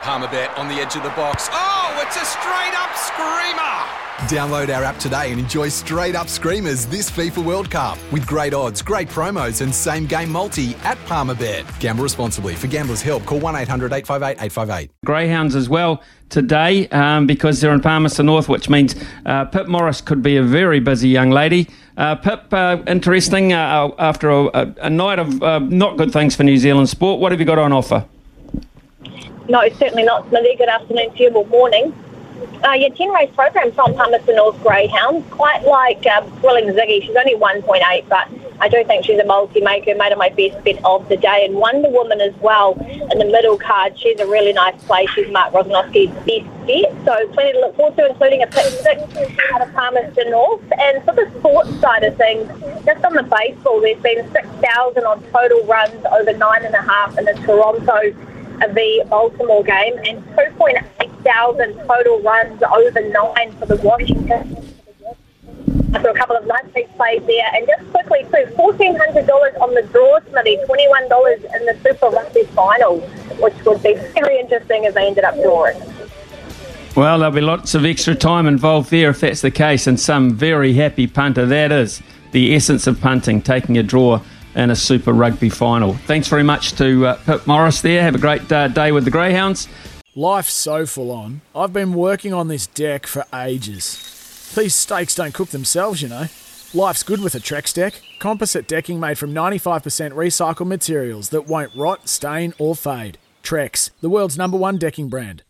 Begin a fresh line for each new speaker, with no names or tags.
Palmerbet on the edge of the box. Oh, it's a straight up screamer!
Download our app today and enjoy straight up screamers this FIFA World Cup with great odds, great promos, and same game multi at Palmerbet. Gamble responsibly. For gamblers' help, call 1 800 858 858.
Greyhounds as well today um, because they're in Palmerston North, which means uh, Pip Morris could be a very busy young lady. Uh, Pip, uh, interesting uh, after a, a, a night of uh, not good things for New Zealand sport. What have you got on offer?
No, certainly not, Smithy. Good afternoon to you, or morning. Uh, your 10 race program from Palmerston North Greyhounds, quite like uh, Thrilling Ziggy. She's only 1.8, but I do think she's a multi maker, made her my best bet of the day. And Wonder Woman as well in the middle card. She's a really nice play. She's Mark Rosnowski's best bet. So plenty to look forward to, including a pick six out of Palmerston North. And for the sports side of things, just on the baseball, there's been 6,000 on total runs over nine and a half in the Toronto v Baltimore game and 2.8 thousand total runs over nine for the Washington. After a couple of nice big plays there, and just quickly too, fourteen hundred dollars on the draw, Smithy, twenty-one dollars in the Super Rugby final, which would be very interesting if they ended up drawing.
Well, there'll be lots of extra time involved there if that's the case, and some very happy punter. That is the essence of punting, taking a draw in a Super Rugby final. Thanks very much to uh, Pip Morris there. Have a great uh, day with the Greyhounds.
Life's so full on. I've been working on this deck for ages. These steaks don't cook themselves, you know. Life's good with a Trex deck. Composite decking made from 95% recycled materials that won't rot, stain, or fade. Trex, the world's number one decking brand.